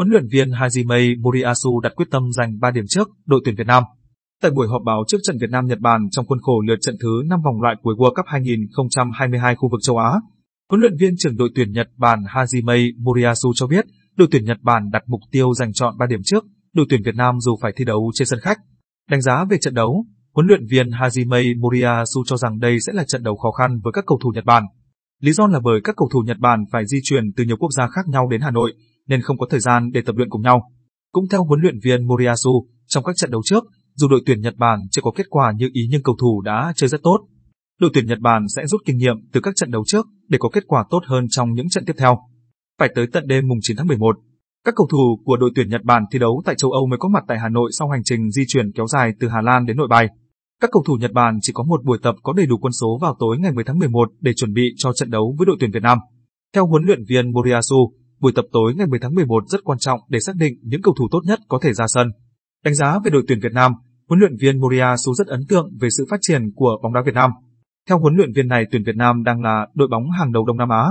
Huấn luyện viên Hajime Moriyasu đặt quyết tâm giành 3 điểm trước đội tuyển Việt Nam. Tại buổi họp báo trước trận Việt Nam Nhật Bản trong khuôn khổ lượt trận thứ 5 vòng loại cuối World Cup 2022 khu vực châu Á, huấn luyện viên trưởng đội tuyển Nhật Bản Hajime Moriyasu cho biết, đội tuyển Nhật Bản đặt mục tiêu giành chọn 3 điểm trước đội tuyển Việt Nam dù phải thi đấu trên sân khách. Đánh giá về trận đấu, huấn luyện viên Hajime Moriyasu cho rằng đây sẽ là trận đấu khó khăn với các cầu thủ Nhật Bản. Lý do là bởi các cầu thủ Nhật Bản phải di chuyển từ nhiều quốc gia khác nhau đến Hà Nội, nên không có thời gian để tập luyện cùng nhau. Cũng theo huấn luyện viên Moriyasu, trong các trận đấu trước, dù đội tuyển Nhật Bản chưa có kết quả như ý nhưng cầu thủ đã chơi rất tốt. Đội tuyển Nhật Bản sẽ rút kinh nghiệm từ các trận đấu trước để có kết quả tốt hơn trong những trận tiếp theo. Phải tới tận đêm mùng 9 tháng 11, các cầu thủ của đội tuyển Nhật Bản thi đấu tại châu Âu mới có mặt tại Hà Nội sau hành trình di chuyển kéo dài từ Hà Lan đến Nội Bài. Các cầu thủ Nhật Bản chỉ có một buổi tập có đầy đủ quân số vào tối ngày 10 tháng 11 để chuẩn bị cho trận đấu với đội tuyển Việt Nam. Theo huấn luyện viên Moriyasu, buổi tập tối ngày 10 tháng 11 rất quan trọng để xác định những cầu thủ tốt nhất có thể ra sân. Đánh giá về đội tuyển Việt Nam, huấn luyện viên Moria số rất ấn tượng về sự phát triển của bóng đá Việt Nam. Theo huấn luyện viên này, tuyển Việt Nam đang là đội bóng hàng đầu Đông Nam Á,